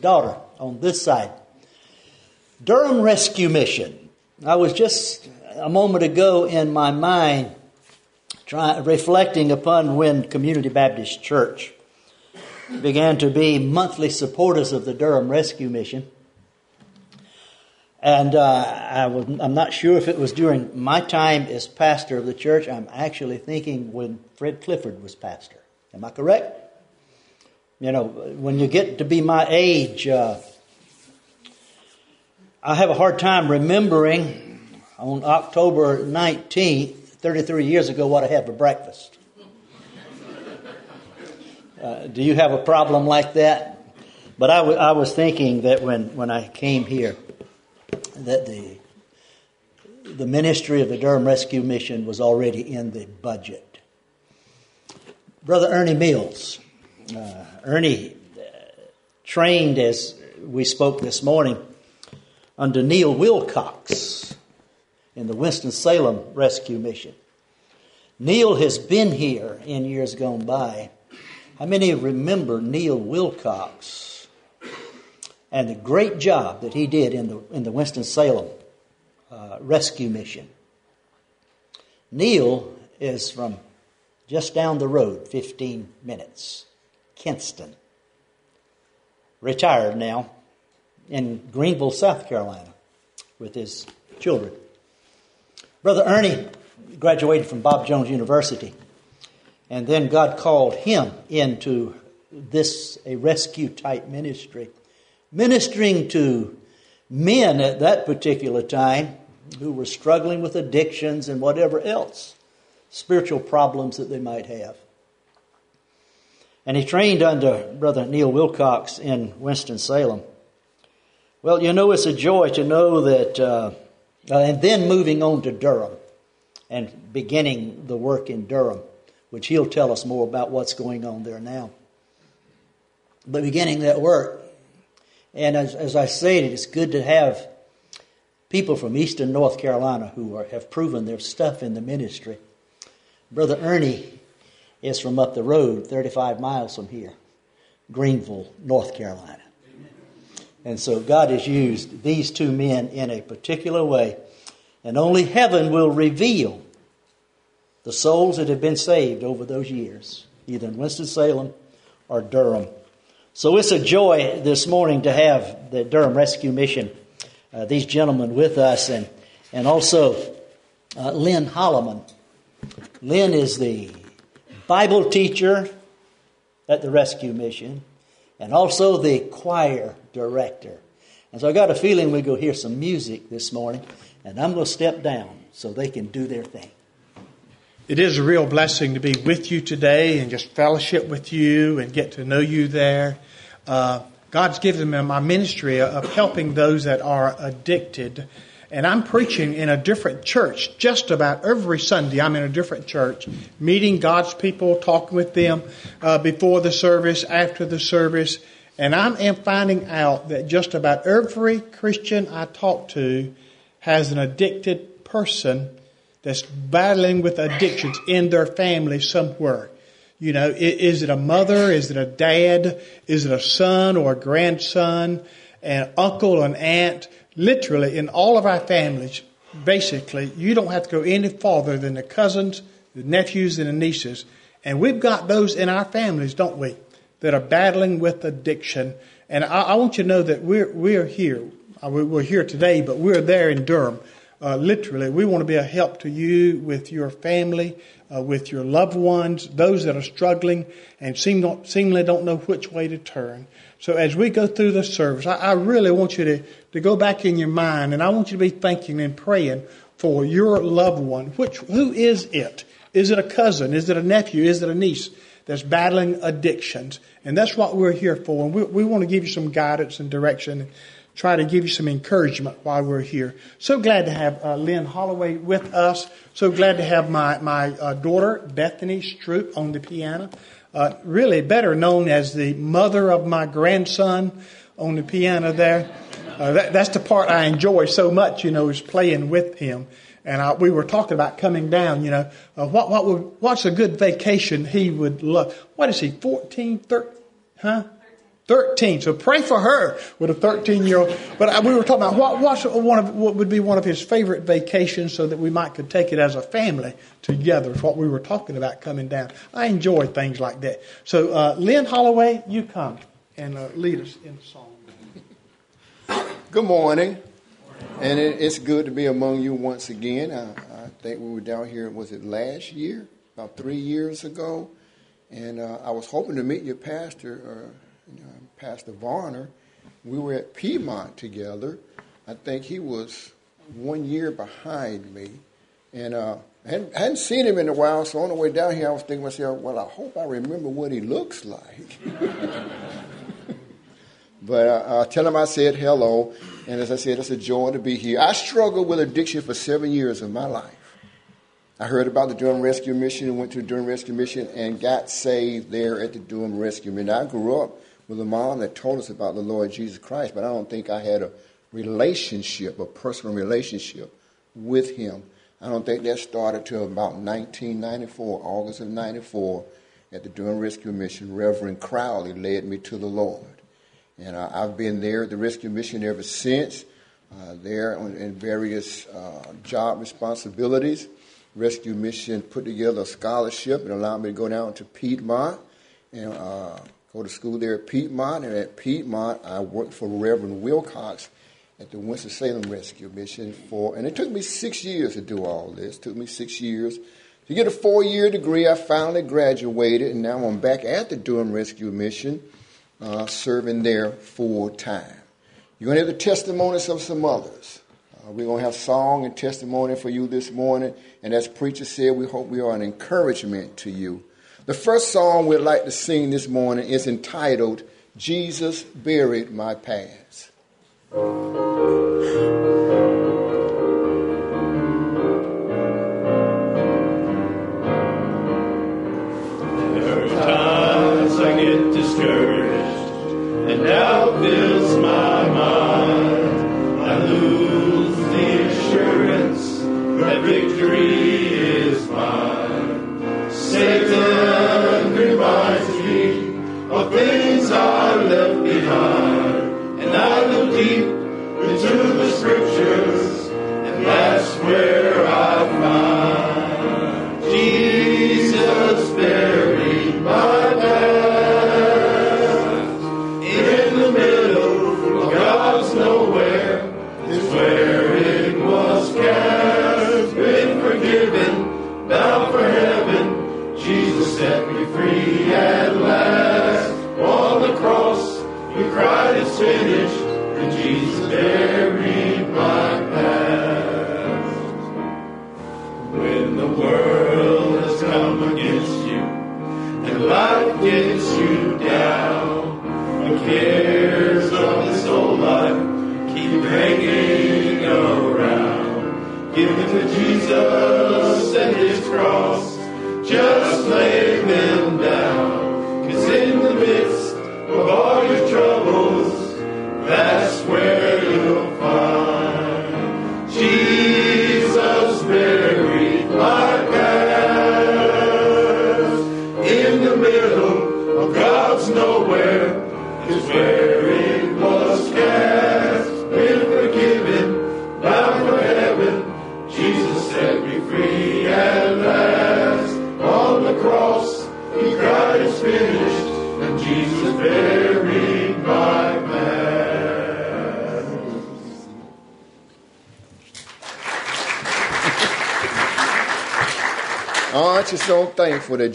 daughter on this side. Durham Rescue Mission. I was just a moment ago in my mind trying, reflecting upon when Community Baptist Church began to be monthly supporters of the Durham Rescue Mission. And uh, I was, I'm not sure if it was during my time as pastor of the church. I'm actually thinking when Fred Clifford was pastor. Am I correct? You know, when you get to be my age, uh, I have a hard time remembering on October 19th, 33 years ago, what I had for breakfast. Uh, do you have a problem like that? But I, w- I was thinking that when, when I came here, that the the ministry of the Durham Rescue Mission was already in the budget. Brother Ernie Mills, uh, Ernie uh, trained as we spoke this morning under Neil Wilcox in the Winston-Salem Rescue Mission. Neil has been here in years gone by. How many remember Neil Wilcox and the great job that he did in the, in the Winston-Salem uh, Rescue Mission? Neil is from just down the road, 15 minutes. Kinston. Retired now in Greenville, South Carolina, with his children. Brother Ernie graduated from Bob Jones University, and then God called him into this a rescue type ministry, ministering to men at that particular time who were struggling with addictions and whatever else, spiritual problems that they might have. And he trained under Brother Neil Wilcox in Winston-Salem. Well, you know, it's a joy to know that, uh, and then moving on to Durham and beginning the work in Durham, which he'll tell us more about what's going on there now. But beginning that work, and as, as I said, it's good to have people from Eastern North Carolina who are, have proven their stuff in the ministry. Brother Ernie is from up the road, 35 miles from here, Greenville, North Carolina. And so God has used these two men in a particular way, and only heaven will reveal the souls that have been saved over those years, either in Winston-Salem or Durham. So it's a joy this morning to have the Durham Rescue Mission, uh, these gentlemen with us, and, and also uh, Lynn Holloman. Lynn is the Bible teacher at the rescue mission, and also the choir director. And so I got a feeling we go hear some music this morning, and I'm going to step down so they can do their thing. It is a real blessing to be with you today and just fellowship with you and get to know you there. Uh, God's given me my ministry of helping those that are addicted and I'm preaching in a different church just about every Sunday. I'm in a different church, meeting God's people, talking with them uh, before the service, after the service. And I am finding out that just about every Christian I talk to has an addicted person that's battling with addictions in their family somewhere. You know, is it a mother? Is it a dad? Is it a son or a grandson? An uncle, an aunt? Literally in all of our families, basically, you don't have to go any farther than the cousins, the nephews, and the nieces. And we've got those in our families, don't we, that are battling with addiction. And I, I want you to know that we're, we're here. Uh, we're here today, but we're there in Durham. Uh, literally, we want to be a help to you with your family, uh, with your loved ones, those that are struggling and seem not, seemingly don't know which way to turn. So as we go through the service, I, I really want you to, to go back in your mind and I want you to be thinking and praying for your loved one. Which, who is it? Is it a cousin? Is it a nephew? Is it a niece that's battling addictions? And that's what we're here for. And we, we want to give you some guidance and direction try to give you some encouragement while we're here. So glad to have uh, Lynn Holloway with us. So glad to have my, my uh, daughter, Bethany Stroop, on the piano uh, really better known as the mother of my grandson on the piano there. Uh, that, that's the part I enjoy so much, you know, is playing with him. And I, we were talking about coming down, you know, uh, what, what would, what's a good vacation he would love? What is he, 14, 13, huh? 13. So pray for her with a 13 year old. But we were talking about what, what's one of, what would be one of his favorite vacations so that we might could take it as a family together. It's what we were talking about coming down. I enjoy things like that. So, uh, Lynn Holloway, you come and uh, lead us in song. Good morning. And it, it's good to be among you once again. I, I, think we were down here, was it last year? About three years ago. And uh, I was hoping to meet your pastor, uh, you know, Pastor Varner. We were at Piedmont together. I think he was one year behind me. And uh, I hadn't, hadn't, seen him in a while, so on the way down here, I was thinking to myself, well, I hope I remember what he looks like. but uh, I tell him I said hello, and as I said, it's a joy to be here. I struggled with addiction for seven years of my life. I heard about the Durham Rescue Mission and went to the Durham Rescue Mission and got saved there at the Durham Rescue Mission. I grew up with a mom that told us about the Lord Jesus Christ, but I don't think I had a relationship, a personal relationship with him. I don't think that started till about 1994, August of 94, at the Durham Rescue Mission. Reverend Crowley led me to the Lord. And I've been there at the Rescue Mission ever since, uh, there in various uh, job responsibilities. Rescue Mission put together a scholarship and allowed me to go down to Piedmont and uh, go to school there at Piedmont. And at Piedmont, I worked for Reverend Wilcox at the Winston-Salem Rescue Mission for, and it took me six years to do all this. It took me six years to get a four-year degree. I finally graduated, and now I'm back at the Durham Rescue Mission, uh, serving there full time. You're going to have the testimonies of some others. Uh, we're going to have song and testimony for you this morning. And as preacher said, we hope we are an encouragement to you. The first song we'd like to sing this morning is entitled, Jesus Buried My Past.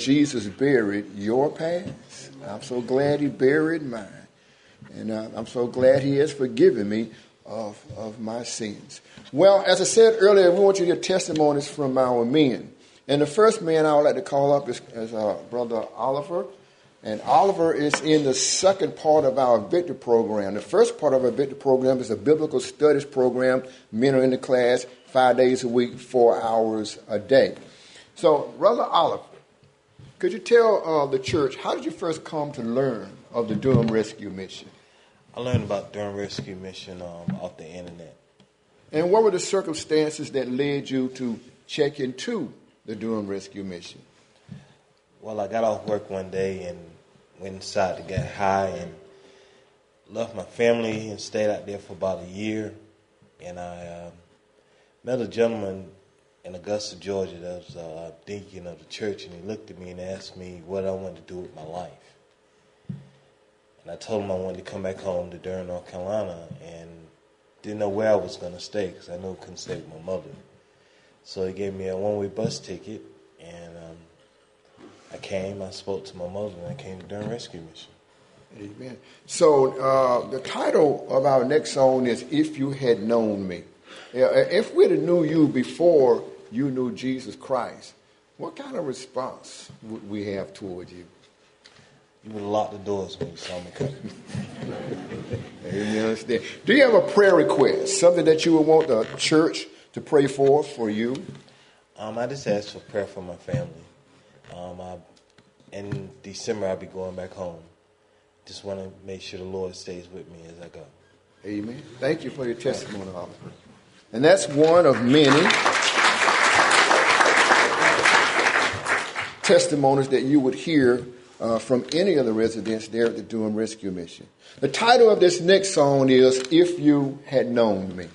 Jesus buried your past? I'm so glad he buried mine. And uh, I'm so glad he has forgiven me of, of my sins. Well, as I said earlier, we want you to get testimonies from our men. And the first man I would like to call up is, is uh, Brother Oliver. And Oliver is in the second part of our Victory program. The first part of our Victory program is a biblical studies program. Men are in the class five days a week, four hours a day. So, Brother Oliver, could you tell uh, the church how did you first come to learn of the Durham Rescue Mission? I learned about Durham Rescue Mission um, off the internet. And what were the circumstances that led you to check into the Durham Rescue Mission? Well, I got off work one day and went inside to get high, and left my family and stayed out there for about a year. And I uh, met a gentleman in Augusta, Georgia, that was a deacon of the church, and he looked at me and asked me what I wanted to do with my life. And I told him I wanted to come back home to Durham, North Carolina, and didn't know where I was going to stay because I knew I couldn't stay with my mother. So he gave me a one-way bus ticket, and um, I came. I spoke to my mother, and I came to Durham Rescue Mission. Amen. So uh, the title of our next song is "If You Had Known Me." If we'd have knew you before you knew Jesus Christ, what kind of response would we have toward you? You would lock the doors when you saw me coming. Amen. Understand. Do you have a prayer request? Something that you would want the church to pray for for you? Um, I just asked for prayer for my family. Um, I, in December, I'll be going back home. Just want to make sure the Lord stays with me as I go. Amen. Thank you for your testimony, Oliver. And that's one of many testimonies that you would hear uh, from any of the residents there at the Durham Rescue Mission. The title of this next song is If You Had Known Me.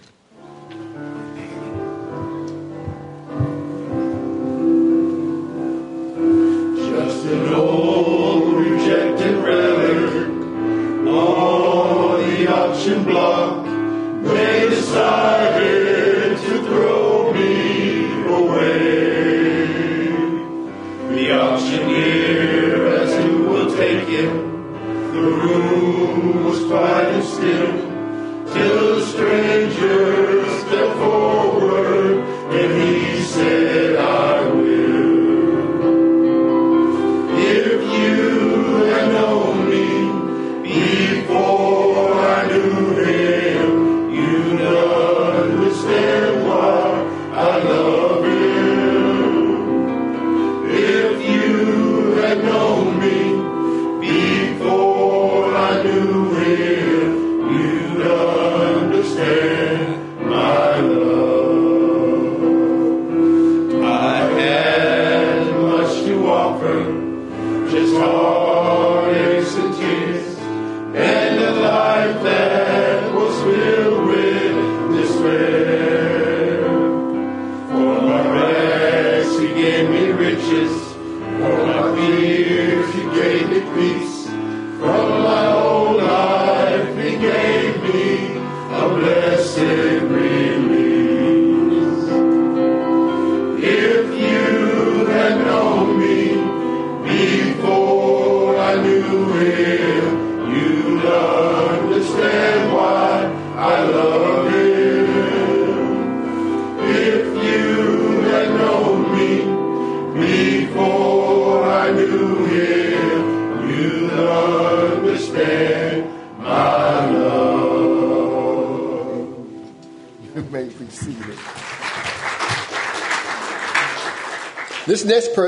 The room was quiet and still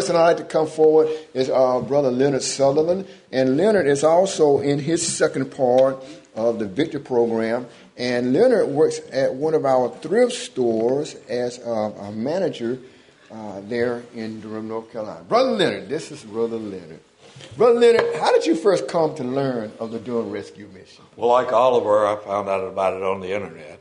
person I'd like to come forward is our Brother Leonard Sutherland. And Leonard is also in his second part of the Victory program. And Leonard works at one of our thrift stores as a, a manager uh, there in Durham, North Carolina. Brother Leonard, this is Brother Leonard. Brother Leonard, how did you first come to learn of the Durham Rescue Mission? Well, like Oliver, I found out about it on the internet.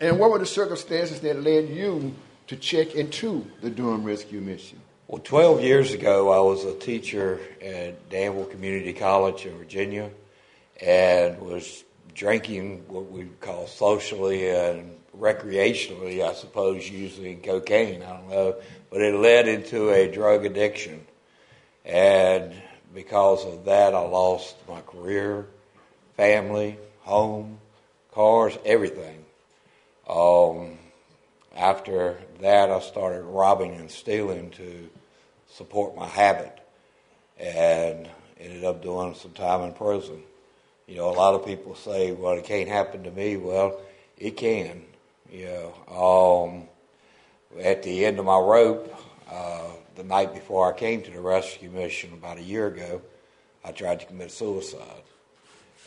And what were the circumstances that led you to check into the Durham Rescue Mission? Well, 12 years ago, I was a teacher at Danville Community College in Virginia and was drinking what we call socially and recreationally, I suppose, using cocaine. I don't know. But it led into a drug addiction. And because of that, I lost my career, family, home, cars, everything. Um, after that, I started robbing and stealing to support my habit and ended up doing some time in prison. You know, a lot of people say, well, it can't happen to me. Well, it can. You know, um, at the end of my rope, uh, the night before I came to the rescue mission about a year ago, I tried to commit suicide.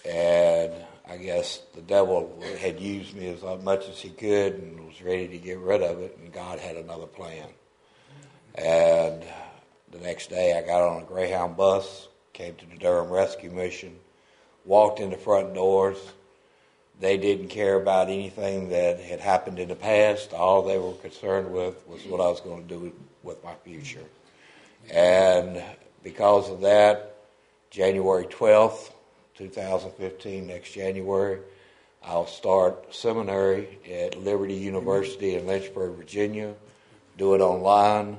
And I guess the devil had used me as much as he could and was ready to get rid of it, and God had another plan. And the next day, I got on a Greyhound bus, came to the Durham Rescue Mission, walked in the front doors, they didn't care about anything that had happened in the past. All they were concerned with was what I was going to do with my future. And because of that, January 12th, 2015, next January, I'll start seminary at Liberty University in Lynchburg, Virginia, do it online,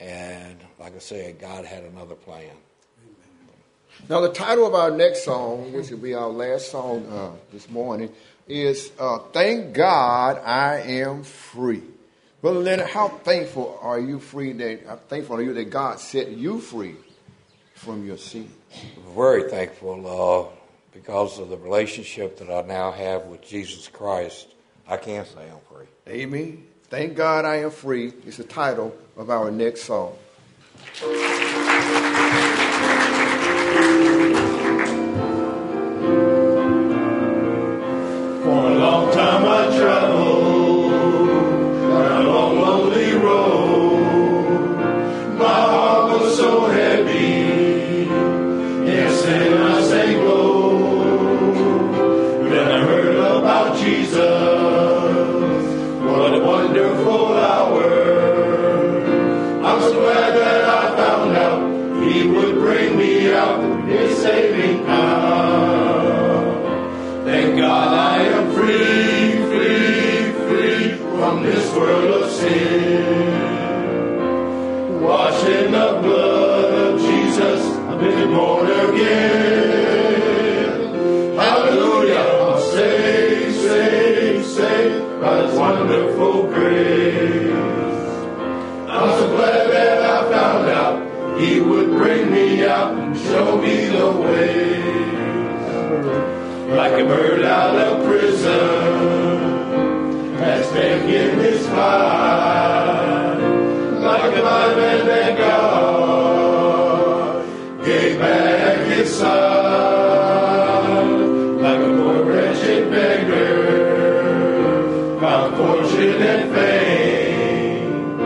and like I said, God had another plan. Now, the title of our next song, which will be our last song uh, this morning, is uh, Thank God I Am Free. Brother Leonard, how thankful are you free that, how thankful are you that God set you free from your sin? Very thankful uh, because of the relationship that I now have with Jesus Christ. I can say I'm free. Amen. Thank God I am free is the title of our next song. Like a God gave back his like a poor wretched beggar found fortune and fame.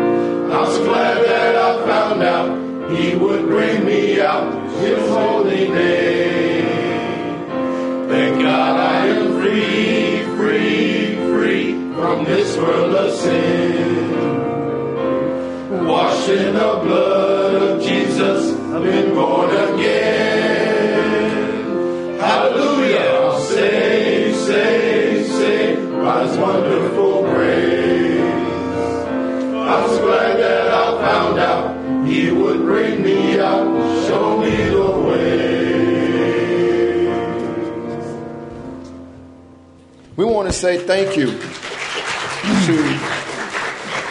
I'm so glad that I found out he would bring me out his holy name. World of sin. Washed in the blood of Jesus, I've been born again. Hallelujah, saved, saved, saved by His wonderful grace. I'm so glad that I found out He would bring me out, show me the way. We want to say thank you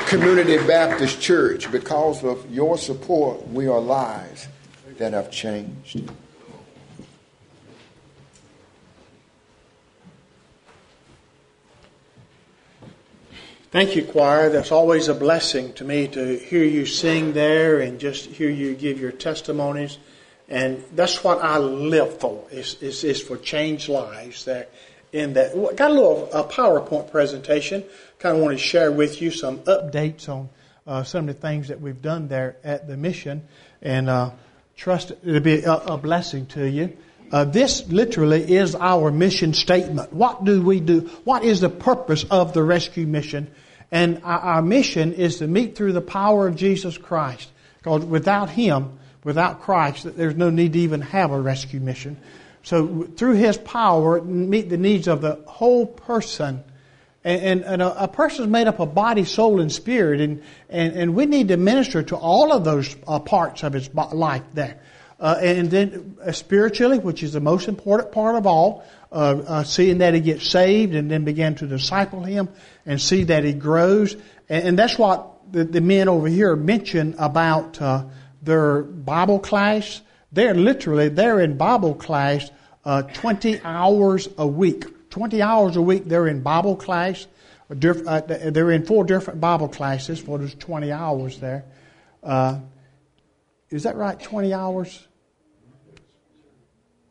Community Baptist Church. Because of your support, we are lives that have changed. Thank you, choir. That's always a blessing to me to hear you sing there and just hear you give your testimonies. And that's what I live for, is, is, is for changed lives there in that. Got a little a PowerPoint presentation. Kind of want to share with you some updates on uh, some of the things that we've done there at the mission. And uh, trust it'll be a, a blessing to you. Uh, this literally is our mission statement. What do we do? What is the purpose of the rescue mission? And our, our mission is to meet through the power of Jesus Christ. Because without Him, without Christ, there's no need to even have a rescue mission. So through His power, meet the needs of the whole person. And, and, a, a person is made up of body, soul, and spirit, and, and, and we need to minister to all of those uh, parts of his life there. Uh, and then uh, spiritually, which is the most important part of all, uh, uh, seeing that he gets saved and then begin to disciple him and see that he grows. And, and that's what the, the, men over here mention about uh, their Bible class. They're literally, they're in Bible class uh, 20 hours a week. 20 hours a week they're in Bible class. Uh, uh, they're in four different Bible classes for those 20 hours there. Uh, is that right? 20 hours?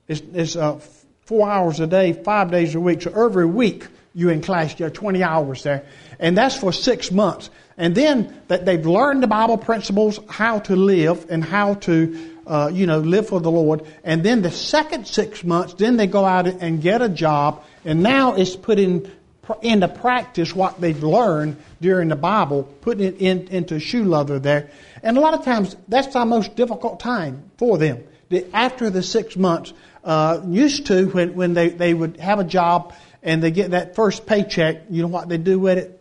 It's, it's uh, four hours a day, five days a week. So every week you in class, you have 20 hours there. And that's for six months. And then that they've learned the Bible principles, how to live and how to uh, you know, live for the Lord. And then the second six months, then they go out and get a job, and now it's put in into practice what they've learned during the Bible, putting it in, into shoe leather there. And a lot of times, that's our most difficult time for them. The, after the six months, uh, used to when, when they, they would have a job and they get that first paycheck, you know what they do with it?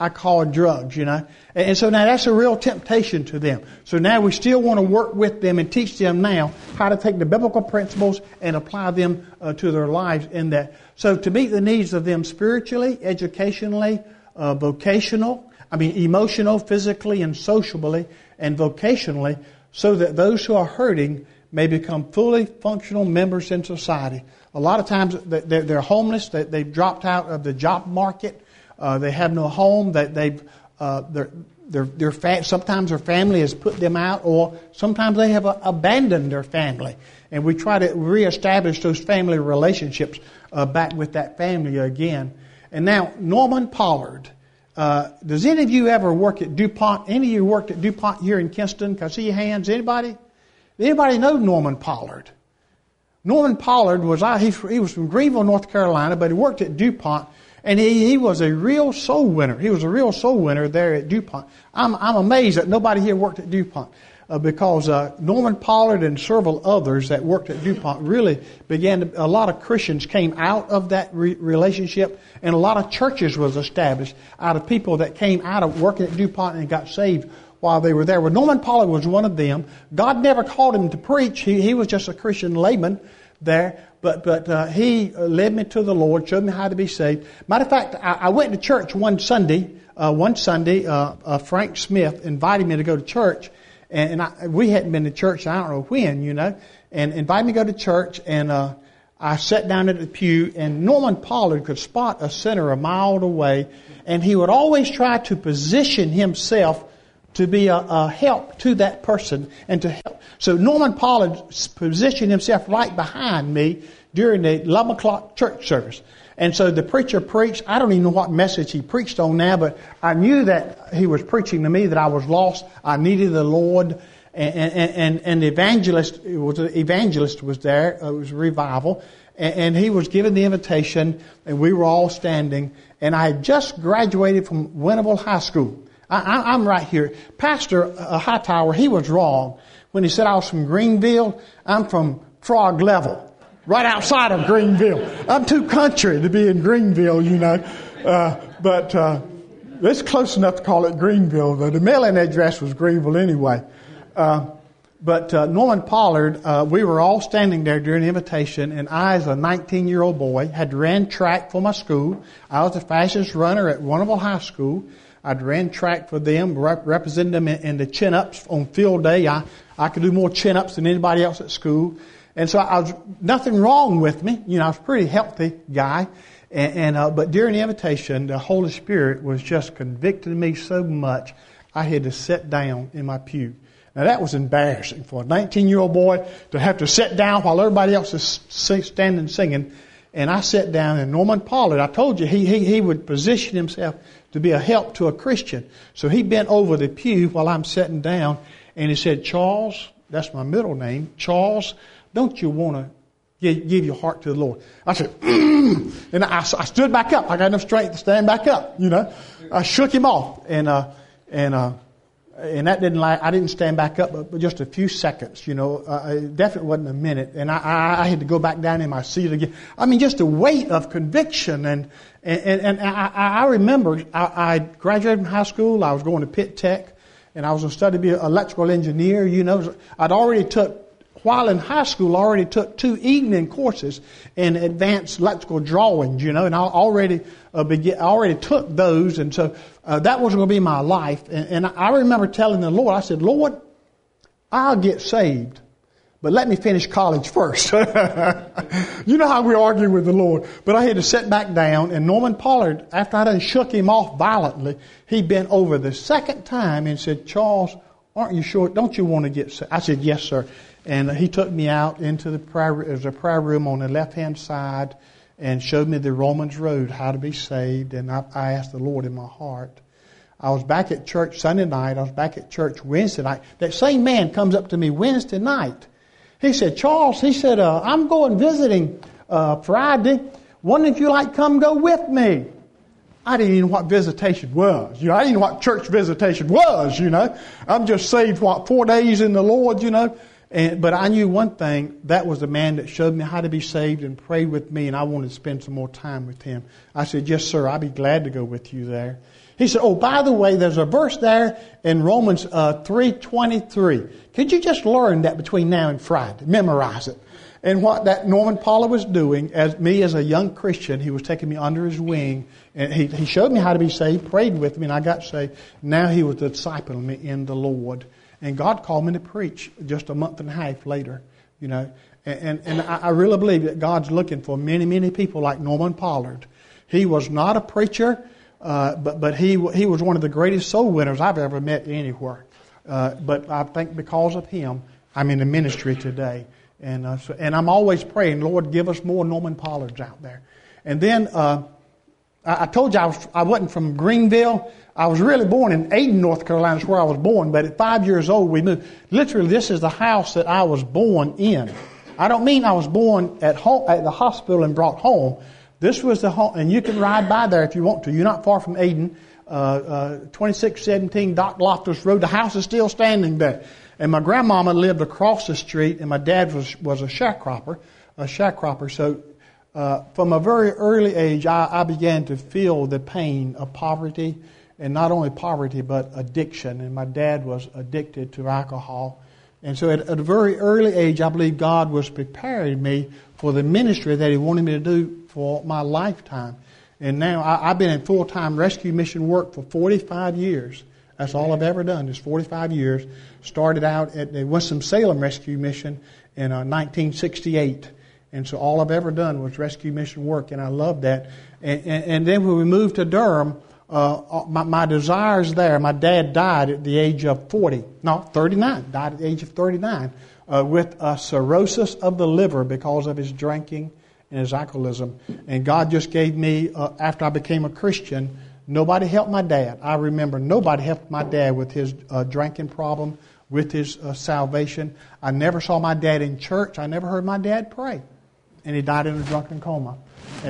I call it drugs, you know. And so now that's a real temptation to them. So now we still want to work with them and teach them now how to take the biblical principles and apply them uh, to their lives in that. So to meet the needs of them spiritually, educationally, uh, vocational, I mean emotional, physically, and socially, and vocationally, so that those who are hurting may become fully functional members in society. A lot of times they're homeless, they've dropped out of the job market, uh, they have no home, that they've uh, their, their, their fa- sometimes their family has put them out, or sometimes they have uh, abandoned their family. And we try to reestablish those family relationships uh, back with that family again. And now, Norman Pollard. Uh, does any of you ever work at DuPont? Any of you worked at DuPont here in Kinston? Can I see your hands? Anybody? Anybody know Norman Pollard? Norman Pollard was he, he was from Greenville, North Carolina, but he worked at DuPont and he, he was a real soul winner. He was a real soul winner there at DuPont. I'm, I'm amazed that nobody here worked at DuPont. Uh, because uh, Norman Pollard and several others that worked at DuPont really began to, a lot of Christians came out of that re- relationship and a lot of churches was established out of people that came out of working at DuPont and got saved while they were there. Well, Norman Pollard was one of them. God never called him to preach. He, he was just a Christian layman there but but uh, he led me to the Lord, showed me how to be saved. Matter of fact, I, I went to church one Sunday. Uh, one Sunday, uh, uh Frank Smith invited me to go to church, and, and I, we hadn't been to church. I don't know when, you know, and invited me to go to church, and uh, I sat down at the pew, and Norman Pollard could spot a sinner a mile away, and he would always try to position himself to be a, a, help to that person and to help. So Norman Pollard positioned himself right behind me during the 11 o'clock church service. And so the preacher preached. I don't even know what message he preached on now, but I knew that he was preaching to me that I was lost. I needed the Lord. And, and, and, and the evangelist was evangelist was there. It was revival, and, and he was giving the invitation, and we were all standing. And I had just graduated from Winterville High School. I, am right here. Pastor uh, Hightower, he was wrong when he said I was from Greenville. I'm from Frog Level, right outside of Greenville. I'm too country to be in Greenville, you know. Uh, but uh, it's close enough to call it Greenville, though. The mailing address was Greenville anyway. Uh, but uh, Norman Pollard, uh, we were all standing there during the invitation, and I, as a 19-year-old boy, had ran track for my school. I was the fastest runner at Winterville High School. I'd ran track for them, rep- represented them in, in the chin ups on field day. I, I could do more chin ups than anybody else at school. And so I was, nothing wrong with me. You know, I was a pretty healthy guy. And, and uh, but during the invitation, the Holy Spirit was just convicting me so much, I had to sit down in my pew. Now that was embarrassing for a 19 year old boy to have to sit down while everybody else is standing singing. And I sat down and Norman Pollard, I told you, he, he, he would position himself to be a help to a Christian. So he bent over the pew while I'm sitting down and he said, Charles, that's my middle name, Charles, don't you want to give, give, your heart to the Lord? I said, mm. and I, I, stood back up. I got enough strength to stand back up, you know. I shook him off and, uh, and, uh, and that didn't like, I didn't stand back up, but, just a few seconds, you know, uh, it definitely wasn't a minute. And I, I, I, had to go back down in my seat again. I mean, just a weight of conviction and, and, and, I, I remember I, I graduated from high school. I was going to Pitt Tech, and I was going to study to be an electrical engineer. You know, I'd already took while in high school, I already took two evening courses in advanced electrical drawings, you know, and I already uh, already took those, and so uh, that wasn't going to be my life. And, and I remember telling the Lord, I said, Lord, I'll get saved, but let me finish college first. you know how we argue with the Lord. But I had to sit back down, and Norman Pollard, after I done shook him off violently, he bent over the second time and said, Charles, aren't you sure? Don't you want to get saved? I said, yes, sir. And he took me out into the prayer, there's a prayer room on the left hand side and showed me the Romans road, how to be saved. And I, I asked the Lord in my heart. I was back at church Sunday night. I was back at church Wednesday night. That same man comes up to me Wednesday night. He said, Charles, he said, uh, I'm going visiting uh, Friday. Wondering if you like come go with me. I didn't even know what visitation was. You know, I didn't know what church visitation was, you know. I'm just saved, what, four days in the Lord, you know. And, but I knew one thing, that was the man that showed me how to be saved and prayed with me, and I wanted to spend some more time with him. I said, Yes, sir, I'd be glad to go with you there. He said, Oh, by the way, there's a verse there in Romans uh, 3.23. Could you just learn that between now and Friday? Memorize it. And what that Norman Pollard was doing, as me as a young Christian, he was taking me under his wing, and he, he showed me how to be saved, prayed with me, and I got saved. Now he was discipling me in the Lord. And God called me to preach just a month and a half later, you know. And, and, and I, really believe that God's looking for many, many people like Norman Pollard. He was not a preacher. Uh, but but he he was one of the greatest soul winners I've ever met anywhere. Uh, but I think because of him, I'm in the ministry today, and uh, so, and I'm always praying, Lord, give us more Norman Pollards out there. And then uh, I, I, told you I was I wasn't from Greenville. I was really born in Ayden, North Carolina, is where I was born. But at five years old, we moved. Literally, this is the house that I was born in. I don't mean I was born at home at the hospital and brought home. This was the home, and you can ride by there if you want to. You're not far from Ayden. Uh, uh, 2617 Doc Loftus Road. The house is still standing there. And my grandmama lived across the street, and my dad was, was a sharecropper, a sharecropper. So uh, from a very early age, I, I began to feel the pain of poverty, and not only poverty, but addiction. And my dad was addicted to alcohol. And so at, at, a very early age, I believe God was preparing me for the ministry that He wanted me to do for my lifetime. And now I, have been in full time rescue mission work for 45 years. That's all I've ever done is 45 years. Started out at the Winston-Salem Rescue Mission in uh, 1968. And so all I've ever done was rescue mission work, and I love that. And, and, and then when we moved to Durham, uh, uh my, my, desires there, my dad died at the age of 40, no, 39, died at the age of 39 uh, with a cirrhosis of the liver because of his drinking and his alcoholism. And God just gave me, uh, after I became a Christian, nobody helped my dad. I remember nobody helped my dad with his uh, drinking problem, with his uh, salvation. I never saw my dad in church. I never heard my dad pray. And he died in a drunken coma.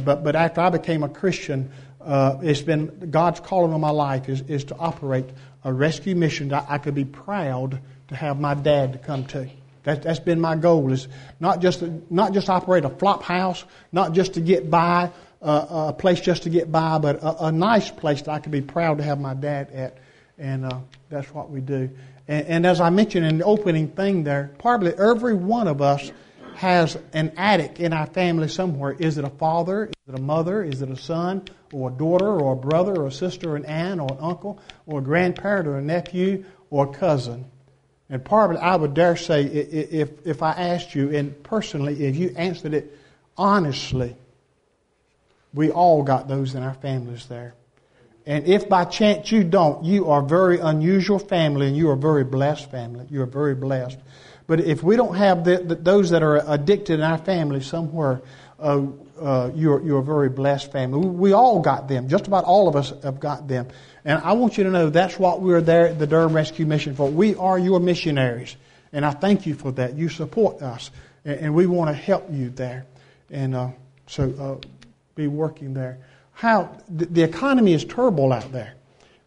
But, but after I became a Christian, uh, it's been God's calling on my life is, is to operate a rescue mission that I could be proud to have my dad come to. That, that's been my goal is not just to, not just operate a flop house, not just to get by, uh, a place just to get by, but a, a, nice place that I could be proud to have my dad at, and uh, that's what we do. And, and, as I mentioned in the opening thing there, probably every one of us has an addict in our family somewhere. Is it a father? Is it a mother? Is it a son or a daughter or a brother or a sister or an aunt or an uncle or a grandparent or a nephew or a cousin? And probably I would dare say, if, if I asked you, and personally, if you answered it honestly, we all got those in our families there. And if by chance you don't, you are a very unusual family and you are a very blessed family. You are very blessed. But if we don't have the, the, those that are addicted in our family somewhere, uh, uh, you're, you're a very blessed family. We, all got them. Just about all of us have got them. And I want you to know that's what we're there at the Durham Rescue Mission for. We are your missionaries. And I thank you for that. You support us. And, and we want to help you there. And uh, so uh, be working there. How the, the, economy is terrible out there.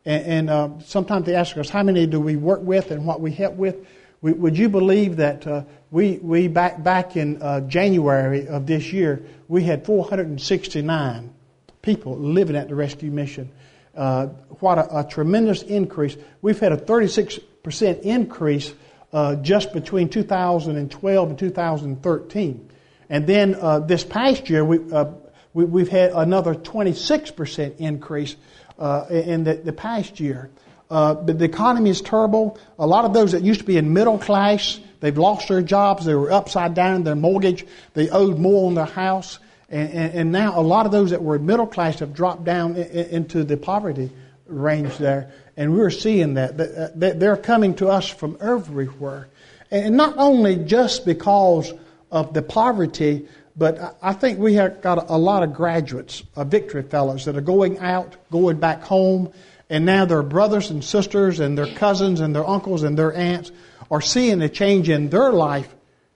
And, and uh, sometimes they ask us, how many do we work with and what we help with? Would you believe that uh, we, we back, back in uh, January of this year, we had 469 people living at the rescue mission uh, what a, a, tremendous increase. We've had a 36% increase uh, just between 2012 and 2013. And then uh, this past year, we, uh, we, have had another 26% increase in the, the, past year. Uh, but the economy is terrible. A lot of those that used to be in middle class, they've lost their jobs. They were upside down in their mortgage. They owed more on their house. And, and, and, now a lot of those that were middle class have dropped down in, in, into the poverty range there. And we're seeing that. Uh, they're coming to us from everywhere. And not only just because of the poverty, but I think we have got a lot of graduates, uh, Victory Fellows, that are going out, going back home, and now their brothers and sisters and their cousins and their uncles and their aunts are seeing a change in their life,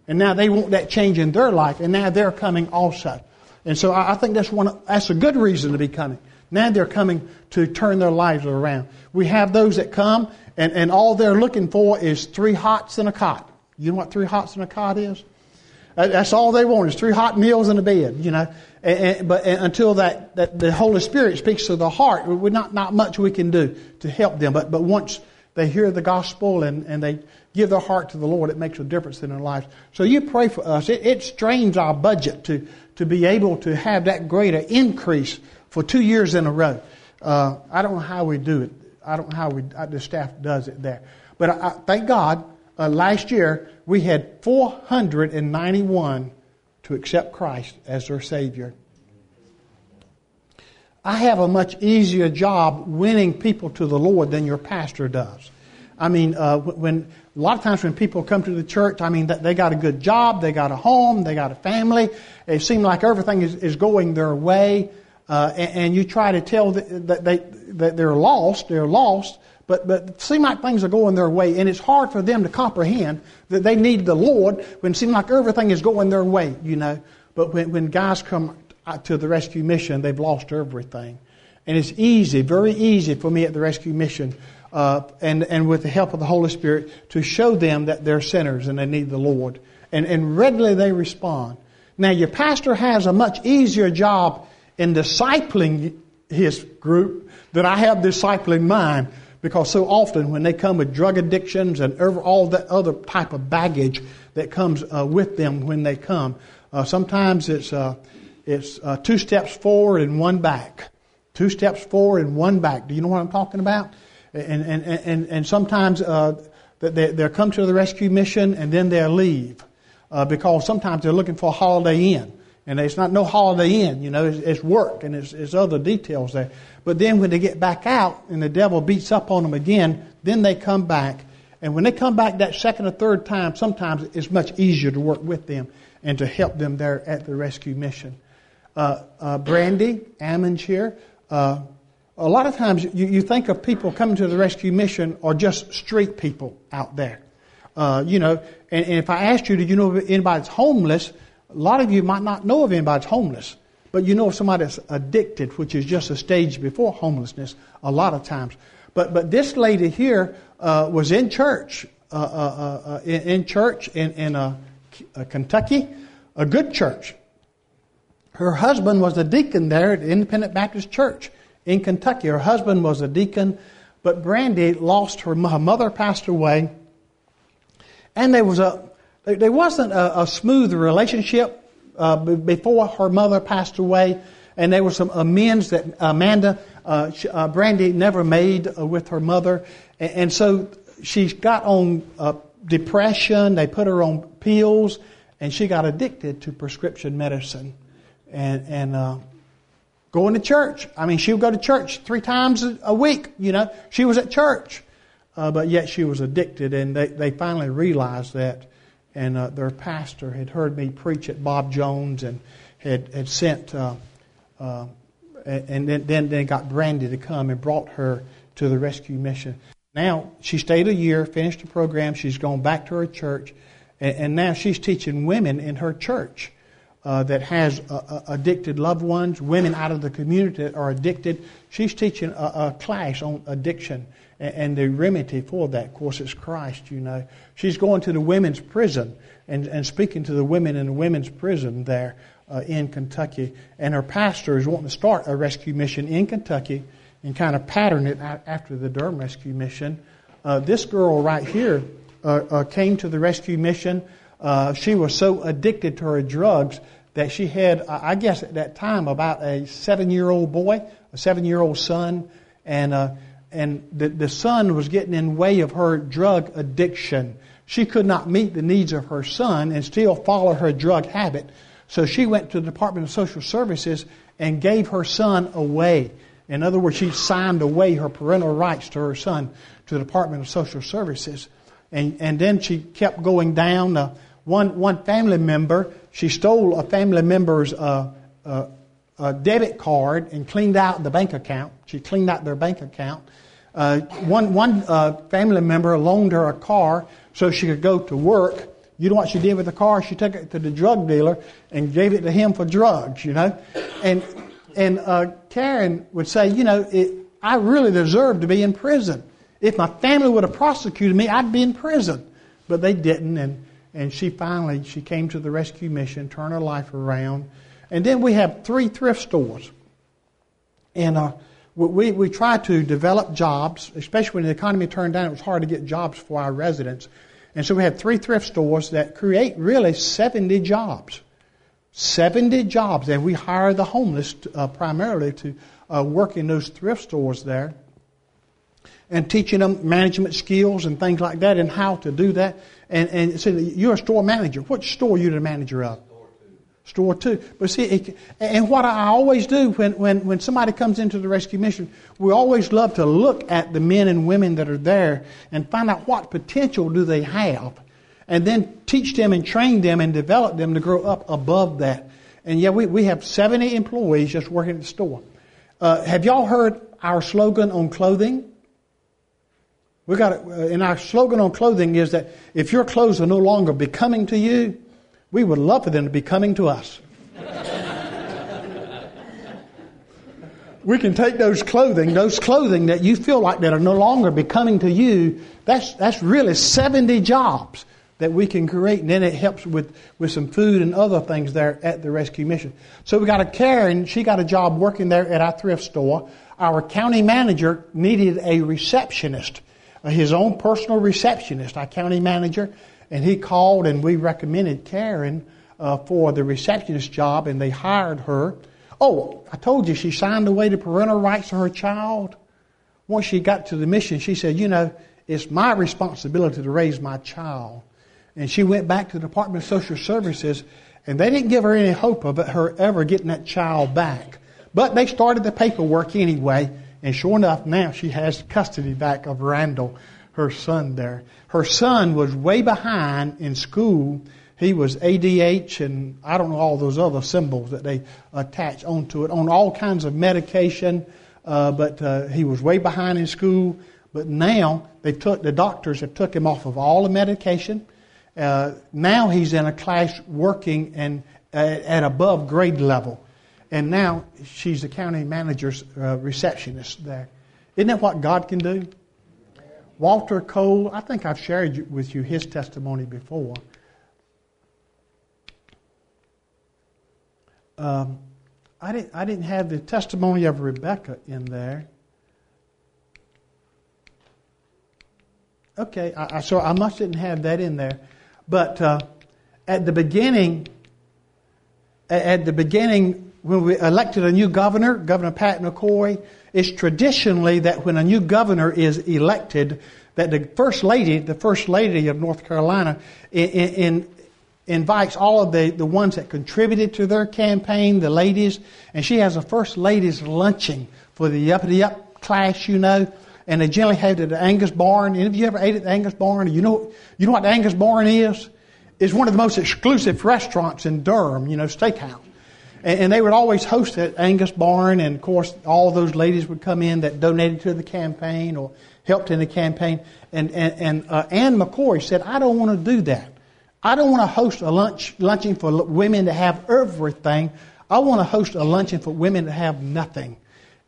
and now they want that change in their life, and now they're coming also. And so I think that's one. That's a good reason to be coming. Now they're coming to turn their lives around. We have those that come, and, and all they're looking for is three hots and a cot. You know what three hots and a cot is? That's all they want is three hot meals and a bed, you know. And, and, but and until that, that the Holy Spirit speaks to the heart, we're not not much we can do to help them. But but once they hear the gospel and, and they give their heart to the Lord, it makes a difference in their lives. So you pray for us. It, it strains our budget to to be able to have that greater increase for two years in a row. Uh, I don't know how we do it. I don't know how we the staff does it there. But I, I thank God. Uh, last year we had 491 to accept Christ as their Savior. I have a much easier job winning people to the Lord than your pastor does. I mean, uh, when a lot of times when people come to the church, I mean, they got a good job, they got a home, they got a family. It seems like everything is, is going their way, uh, and, and, you try to tell that they that they're lost, they're lost, but, but it like things are going their way, and it's hard for them to comprehend that they need the Lord when it seems like everything is going their way, you know. But when, when guys come to the rescue mission, they've lost everything. And it's easy, very easy for me at the rescue mission, uh, and, and with the help of the Holy Spirit, to show them that they're sinners and they need the Lord. And, and readily they respond. Now, your pastor has a much easier job in discipling his group than I have discipling mine because so often when they come with drug addictions and all that other type of baggage that comes uh, with them when they come, uh, sometimes it's, uh, it's uh, two steps forward and one back. Two steps forward and one back. Do you know what I'm talking about? And, and, and, and sometimes uh, they, they'll come to the rescue mission and then they'll leave uh, because sometimes they're looking for a holiday inn. And it's not no holiday inn, you know, it's, it's work and it's, it's other details there. But then when they get back out and the devil beats up on them again, then they come back. And when they come back that second or third time, sometimes it's much easier to work with them and to help them there at the rescue mission. Uh, uh, Brandy Ammons here. Uh, a lot of times you, you, think of people coming to the rescue mission or just street people out there. Uh, you know, and, and, if I asked you, did you know if anybody's homeless? A lot of you might not know if anybody's homeless. But you know, if somebody's addicted, which is just a stage before homelessness, a lot of times. But but this lady here uh, was in church, uh, uh, uh, uh in, in, church in in uh, Kentucky, a good church. Her husband was a deacon there at Independent Baptist Church in Kentucky. Her husband was a deacon, but Brandy lost her, her mother passed away, and there was a there wasn't a, a smooth relationship uh, before her mother passed away, and there were some amends that Amanda uh, uh, Brandy never made uh, with her mother, and, and so she got on uh, depression. They put her on pills, and she got addicted to prescription medicine, and and uh, going to church. I mean, she would go to church three times a week. You know, she was at church, but yet she was addicted, and they they finally realized that and uh, their pastor had heard me preach at Bob Jones and had, had sent, uh, uh, and then, then, then got Brandy to come and brought her to the rescue mission. Now, she stayed a year, finished the program, she's gone back to her church, and, and now she's teaching women in her church. Uh, that has uh, uh, addicted loved ones, women out of the community that are addicted. She's teaching a, a class on addiction and the remedy for that, of course, is Christ, you know. She's going to the women's prison and, and speaking to the women in the women's prison there uh, in Kentucky. And her pastor is wanting to start a rescue mission in Kentucky and kind of pattern it after the Durham rescue mission. Uh, this girl right here uh, uh came to the rescue mission. Uh, she was so addicted to her drugs that she had, I guess at that time, about a seven year old boy, a seven year old son. And uh, and the, the son was getting in way of her drug addiction. She could not meet the needs of her son and still follow her drug habit. So she went to the Department of Social Services and gave her son away. In other words, she signed away her parental rights to her son to the Department of Social Services. And, and then she kept going down. Uh, one, one family member, she stole a family member's uh, uh, debit card and cleaned out the bank account. She cleaned out their bank account Uh, one one uh, family member loaned her a car so she could go to work. You know what she did with the car? She took it to the drug dealer and gave it to him for drugs. You know, and and uh, Karen would say, you know, it, I really deserve to be in prison. If my family would have prosecuted me, I'd be in prison. But they didn't, and and she finally she came to the rescue mission, turned her life around, and then we have three thrift stores, and uh, we we try to develop jobs, especially when the economy turned down. It was hard to get jobs for our residents, and so we have three thrift stores that create really seventy jobs, seventy jobs, and we hire the homeless uh, primarily to uh, work in those thrift stores there and teaching them management skills and things like that and how to do that. And, and so you're a store manager. Which store are you the manager of? Store too. But see, it, and what I always do when, when, when somebody comes into the rescue mission, we always love to look at the men and women that are there and find out what potential do they have. And then teach them and train them and develop them to grow up above that. And yeah, we, we have 70 employees just working at the store. Uh, have y'all heard our slogan on clothing? We got it, uh, and our slogan on clothing is that if your clothes are no longer becoming to you, we would love for them to be coming to us. we can take those clothing, those clothing that you feel like that are no longer becoming to you. That's that's really seventy jobs that we can create, and then it helps with with some food and other things there at the rescue mission. So we got a Karen. She got a job working there at our thrift store. Our county manager needed a receptionist his own personal receptionist, our county manager, and he called and we recommended Karen uh, for the receptionist job, and they hired her. Oh, I told you she signed away the parental rights of her child. Once she got to the mission, she said, "You know, it's my responsibility to raise my child." And she went back to the Department of Social Services, and they didn't give her any hope of her ever getting that child back. But they started the paperwork anyway, and sure enough, now she has custody back of Randall, her son there. Her son was way behind in school. He was ADH and I don't know all those other symbols that they attach onto it, on all kinds of medication, uh, but uh, he was way behind in school. But now they took the doctors have took him off of all the medication. Uh, now he's in a class working and uh, at above grade level and now she's the county manager's uh, receptionist there. Isn't that what God can do? Walter Cole, I think I've shared with you his testimony before. Um, I, didn't, I didn't have the testimony of Rebecca in there. Okay, I, I, so I must didn't have that in there. But uh, at the beginning, at the beginning, when we elected a new governor, Governor Pat McCrory, it's traditionally that when a new governor is elected, that the first lady, the first lady of North Carolina, in, in, invites all of the, the ones that contributed to their campaign, the ladies, and she has a first ladies luncheon for the uppity up class, you know, and they generally have it at the Angus Barn. Any of you ever ate at the Angus Barn? You know, you know what the Angus Barn is? It's one of the most exclusive restaurants in Durham, you know, steakhouse. And, and, they would always host at Angus Barn, and of course, all those ladies would come in that donated to the campaign or helped in the campaign. And, and, and uh, Ann McCrory said, I don't want to do that. I don't want to host a lunch luncheon for women to have everything. I want to host a luncheon for women to have nothing.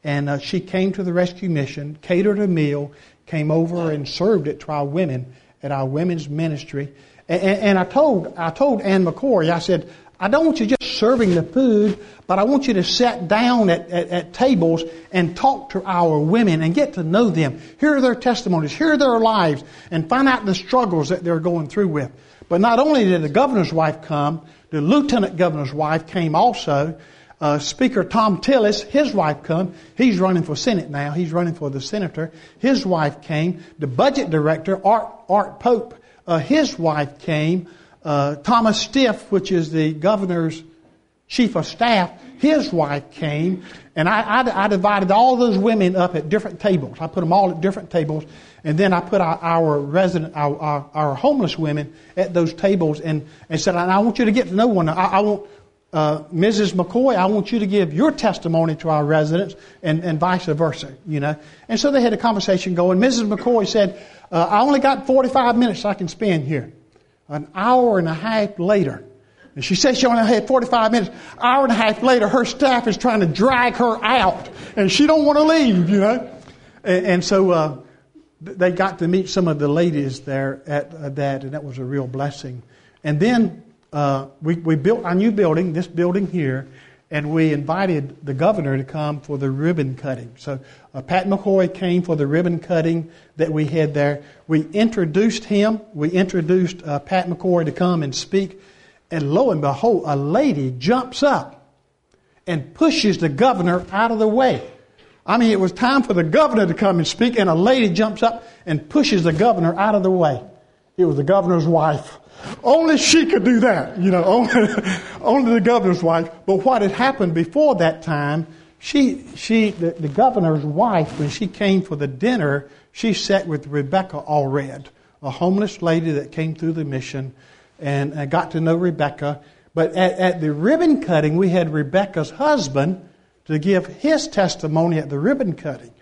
And uh, she came to the rescue mission, catered a meal, came over and served it to our women at our women's ministry. And, and, and I told I told Ann McCrory, I said, I don't want you just serving the food, but I want you to sit down at, at, at, tables and talk to our women and get to know them. Hear their testimonies, hear their lives, and find out the struggles that they're going through with. But not only did the governor's wife come, the lieutenant governor's wife came also. Uh, Speaker Thom Tillis, his wife come. He's running for Senate now. He's running for the senator. His wife came. The budget director, Art, Art Pope, uh, his wife came uh, Thomas Stith, which is the governor's chief of staff, his wife came, and I, I, I, divided all those women up at different tables. I put them all at different tables, and then I put our, our resident, our, our, our, homeless women at those tables, and, and said, "I want you to get to know one. I, I want uh, Mrs. McCrory, I want you to give your testimony to our residents, and, and vice versa, you know. And so they had a conversation going. Mrs. McCrory said, uh, I only got 45 minutes I can spend here. An hour and a half later, and she says she only had 45 minutes. Hour and a half later, her staff is trying to drag her out, and she don't want to leave, you know. And, and so uh, they got to meet some of the ladies there at that, and that was a real blessing. And then uh, we, we built our new building, this building here, and we invited the governor to come for the ribbon cutting. So uh, Pat McCrory came for the ribbon cutting that we had there. We introduced him. We introduced uh, Pat McCrory to come and speak. And lo and behold, a lady jumps up and pushes the governor out of the way. I mean, it was time for the governor to come and speak, and a lady jumps up and pushes the governor out of the way. It was the governor's wife. Only she could do that, you know, only, only the governor's wife. But what had happened before that time, she, she, the, the governor's wife, when she came for the dinner, she sat with Rebecca Allred, a homeless lady that came through the mission, and I got to know Rebecca. But at, at the ribbon cutting, we had Rebecca's husband to give his testimony at the ribbon cutting.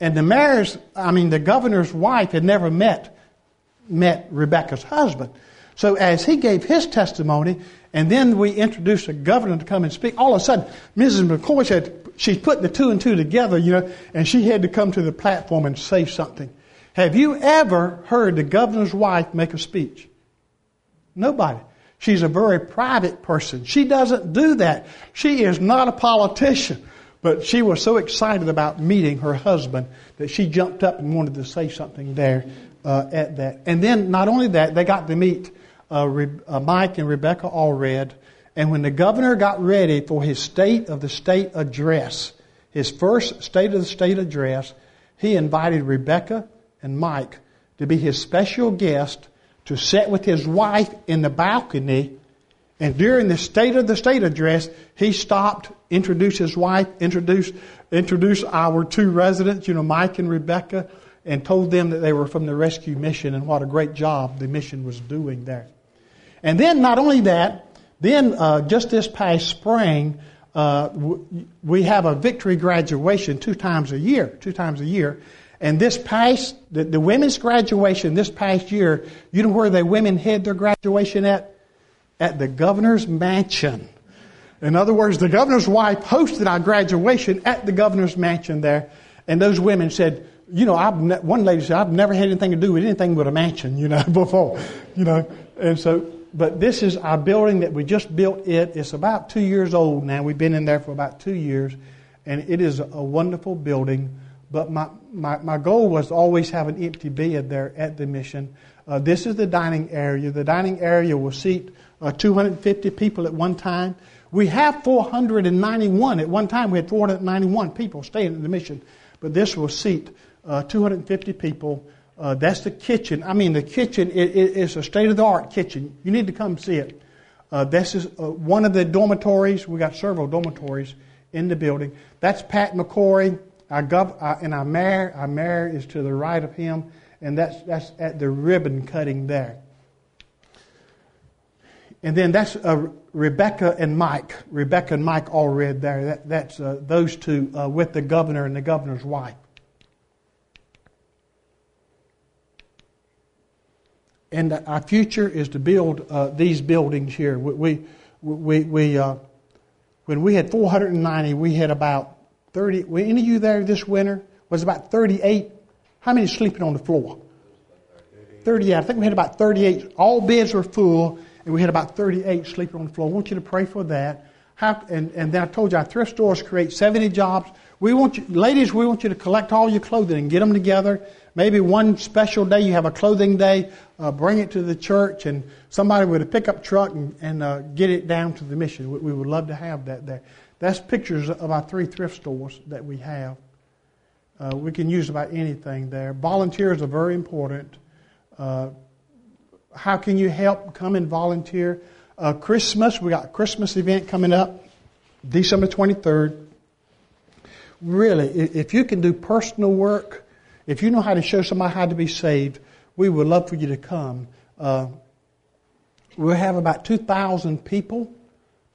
And the mayor's, I mean, the governor's wife had never met, met Rebecca's husband. So as he gave his testimony, and then we introduced a governor to come and speak, all of a sudden, Mrs. McCrory said, she's put the two and two together, you know, and she had to come to the platform and say something. Have you ever heard the governor's wife make a speech? Nobody. She's a very private person. She doesn't do that. She is not a politician. But she was so excited about meeting her husband that she jumped up and wanted to say something there uh, at that. And then, not only that, they got to meet uh, Re- uh, Mike and Rebecca Allred. And when the governor got ready for his State of the State address, his first State of the State address, he invited Rebecca and Mike to be his special guest to sit with his wife in the balcony. And during the State of the State address, he stopped, introduced his wife, introduced, introduced our two residents, you know, Mike and Rebecca, and told them that they were from the rescue mission and what a great job the mission was doing there. And then, not only that, then uh, just this past spring, uh, we have a victory graduation two times a year, two times a year. And this past, the, the women's graduation this past year, you know where the women had their graduation at? At the governor's mansion. In other words, the governor's wife hosted our graduation at the governor's mansion there. And those women said, you know, I've ne- one lady said, I've never had anything to do with anything but a mansion, you know, before, you know. And so but this is our building that we just built it. It's about two years old now. We've been in there for about two years, and it is a wonderful building. But my, my, my goal was to always have an empty bed there at the mission. Uh, this is the dining area. The dining area will seat uh, 250 people at one time. We have 491 at one time. We had 491 people staying at the mission, but this will seat uh, 250 people uh, that's the kitchen. I mean, the kitchen is, a state of the art kitchen. You need to come see it. Uh, this is uh, one of the dormitories. We got several dormitories in the building. That's Pat McCrory, our gov- uh, and our mayor. Our mayor is to the right of him, and that's that's at the ribbon cutting there. And then that's uh, Rebecca and Mike. Rebecca and Mike Allred there. That, that's uh, those two with the governor and the governor's wife. and our future is to build uh, these buildings here. We, we, we, uh, when we had 490, we had about 30. Were any of you there this winter? Was about 38. How many sleeping on the floor? 38. I think we had about 38. All beds were full, and we had about 38 sleeping on the floor. I want you to pray for that. How, and, and then I told you our thrift stores create 70 jobs. We want you, ladies, we want you to collect all your clothing and get them together Maybe one special day you have a clothing day, uh, bring it to the church, and somebody with a pickup truck and, and uh, get it down to the mission. We, we, would love to have that there. That's pictures of our three thrift stores that we have. Uh, we can use about anything there. Volunteers are very important. Uh, how can you help? Come and volunteer. Uh, Christmas, we got Christmas event coming up, December 23rd. Really, if you can do personal work, if you know how to show somebody how to be saved, we would love for you to come. Uh, we'll have about 2,000 people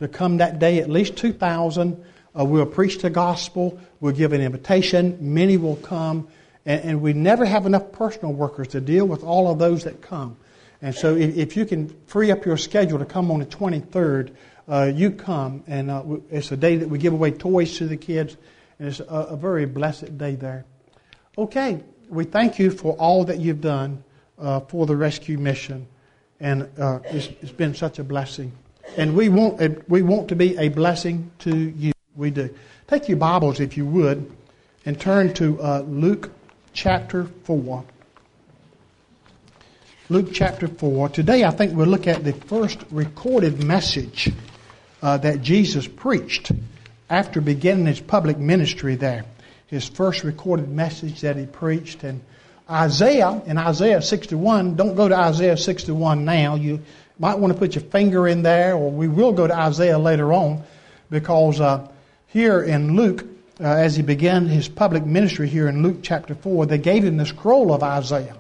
to come that day, at least 2,000. Uh, we'll preach the gospel. We'll give an invitation. Many will come. And, and, we never have enough personal workers to deal with all of those that come. And so if, if you can free up your schedule to come on the 23rd, uh, you come. And uh, it's a day that we give away toys to the kids. And it's a, a very blessed day there. Okay, we thank you for all that you've done uh, for the rescue mission. And uh, it's, it's been such a blessing. And we want, we want to be a blessing to you. We do. Take your Bibles, if you would, and turn to uh, Luke chapter 4. Luke chapter 4. Today, I think we'll look at the first recorded message uh, that Jesus preached after beginning his public ministry there. His first recorded message that he preached. And Isaiah, in Isaiah 61, don't go to Isaiah 61 now. You might want to put your finger in there, or we will go to Isaiah later on, because uh, here in Luke, uh, as he began his public ministry here in Luke chapter 4, they gave him the scroll of Isaiah.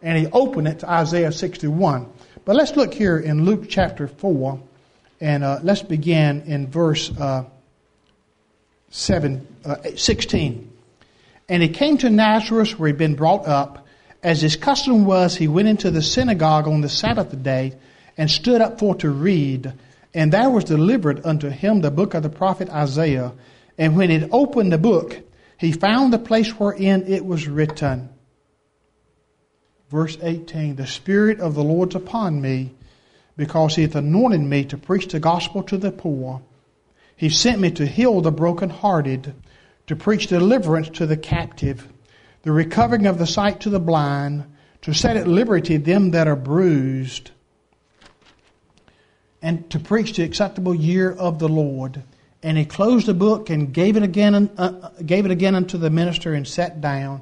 And he opened it to Isaiah 61. But let's look here in Luke chapter 4, and uh, let's begin in verse uh, 7, uh, 16. And he came to Nazareth where he'd been brought up. As his custom was, he went into the synagogue on the Sabbath day and stood up for to read. And there was delivered unto him the book of the prophet Isaiah. And when he opened the book, he found the place wherein it was written. Verse 18 The Spirit of the Lord's upon me, because he hath anointed me to preach the gospel to the poor. He sent me to heal the brokenhearted, to preach deliverance to the captive, the recovering of the sight to the blind, to set at liberty them that are bruised and to preach the acceptable year of the Lord. And he closed the book and gave it again, uh, gave it again unto the minister and sat down.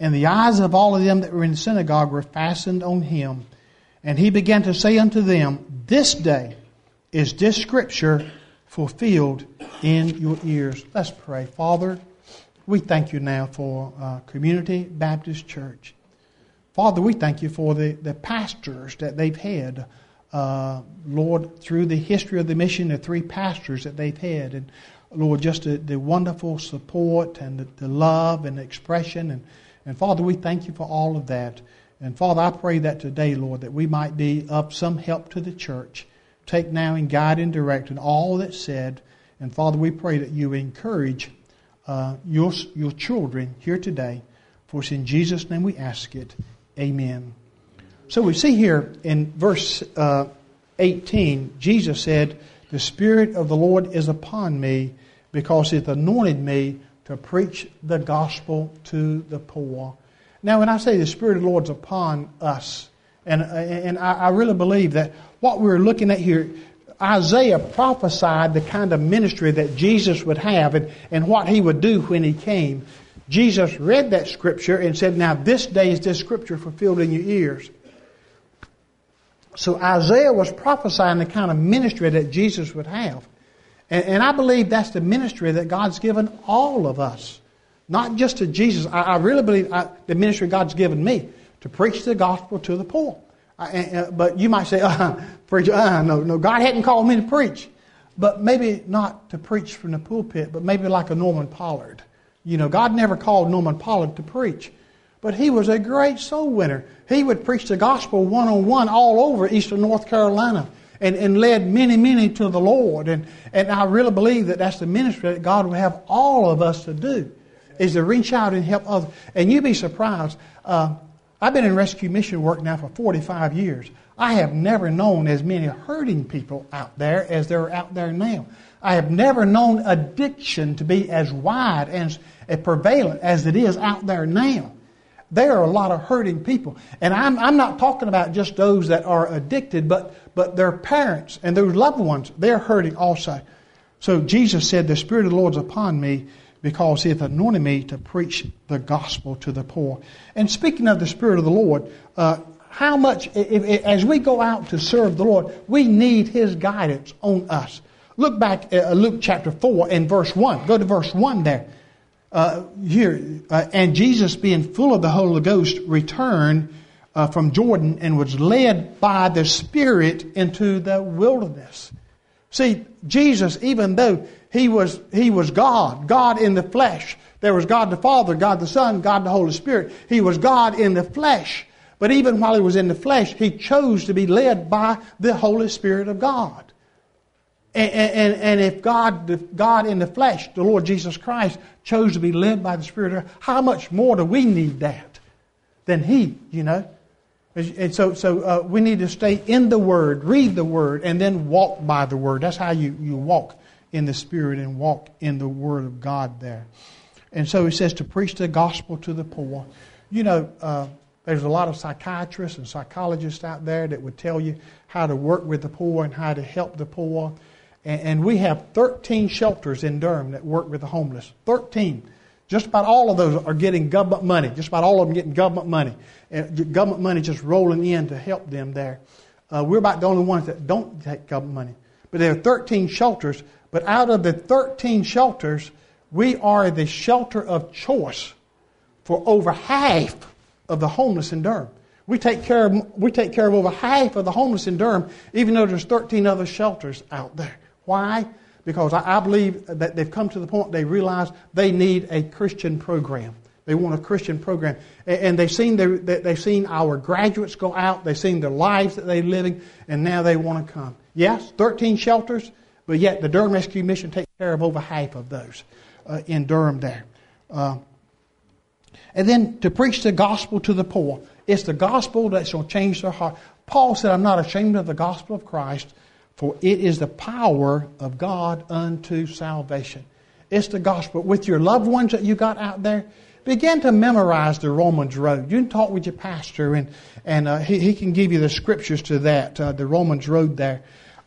And the eyes of all of them that were in the synagogue were fastened on him. And he began to say unto them, This day is this scripture fulfilled in your ears. Let's pray. Father, we thank you now for uh, Community Baptist Church. Father, we thank you for the, the pastors that they've had uh, Lord, through the history of the mission, the three pastors that they've had, and Lord, just the, the wonderful support and the, the, love and expression. And, and Father, we thank you for all of that. And Father, I pray that today, Lord, that we might be of some help to the church. Take now and guide and direct in all that's said. And Father, we pray that you encourage uh, your, your children here today. For it's in Jesus' name we ask it. Amen. So we see here in verse uh, 18, Jesus said, The Spirit of the Lord is upon me because He anointed me to preach the gospel to the poor. Now, when I say the Spirit of the Lord is upon us, and, and I, I really believe that what we're looking at here, Isaiah prophesied the kind of ministry that Jesus would have and, and what he would do when he came. Jesus read that scripture and said, Now this day is this scripture fulfilled in your ears. So Isaiah was prophesying the kind of ministry that Jesus would have. And, and I believe that's the ministry that God's given all of us. Not just to Jesus. I, I really believe I, the ministry God's given me to preach the gospel to the poor. I, uh, but you might say, uh, preach, uh, no, no, God hadn't called me to preach. But maybe not to preach from the pulpit, but maybe like a Norman Pollard. You know, God never called Norman Pollard to preach. But he was a great soul winner. He would preach the gospel one on one all over eastern North Carolina and, and led many, many to the Lord. And, and I really believe that that's the ministry that God would have all of us to do, is to reach out and help others. And you'd be surprised. Uh, I've been in rescue mission work now for 45 years. I have never known as many hurting people out there as there are out there now. I have never known addiction to be as wide and as prevalent as it is out there now. There are a lot of hurting people. And I'm, I'm not talking about just those that are addicted, but, but their parents and those loved ones, they're hurting also. So Jesus said, The Spirit of the Lord is upon me because he hath anointed me to preach the gospel to the poor. And speaking of the Spirit of the Lord, uh, how much, if, if, as we go out to serve the Lord, we need his guidance on us. Look back at uh, Luke chapter 4 and verse 1. Go to verse 1 there uh, here, uh, and Jesus, being full of the Holy Ghost, returned uh, from Jordan and was led by the Spirit into the wilderness. See, Jesus, even though he was, he was God, God in the flesh, there was God the Father, God the Son, God the Holy Spirit. He was God in the flesh. But even while he was in the flesh, he chose to be led by the Holy Spirit of God. And, and, and if God, God in the flesh, the Lord Jesus Christ, chose to be led by the Spirit, how much more do we need that than He, you know? And so, so uh, we need to stay in the Word, read the Word, and then walk by the Word. That's how you, you walk in the Spirit and walk in the Word of God there. And so he says to preach the gospel to the poor. You know, uh, there's a lot of psychiatrists and psychologists out there that would tell you how to work with the poor and how to help the poor. And, we have 13 shelters in Durham that work with the homeless. 13. Just about all of those are getting government money. Just about all of them getting government money. And government money just rolling in to help them there. Uh, we're about the only ones that don't take government money. But there are 13 shelters. But out of the 13 shelters, we are the shelter of choice for over half of the homeless in Durham. We take care of, we take care of over half of the homeless in Durham, even though there's 13 other shelters out there. Why? Because I, I believe that they've come to the point they realize they need a Christian program. They want a Christian program. And they've seen, their, they've seen our graduates go out, they've seen the lives that they're living, and now they want to come. Yes, 13 shelters, but yet the Durham Rescue Mission takes care of over half of those uh, in Durham there. Uh, and then to preach the gospel to the poor. It's the gospel going to change their heart. Paul said, I'm not ashamed of the gospel of Christ, for it is the power of God unto salvation. It's the gospel. With your loved ones that you got out there, begin to memorize the Romans Road. You can talk with your pastor, and, and uh, he, he can give you the scriptures to that, uh, the Romans Road there.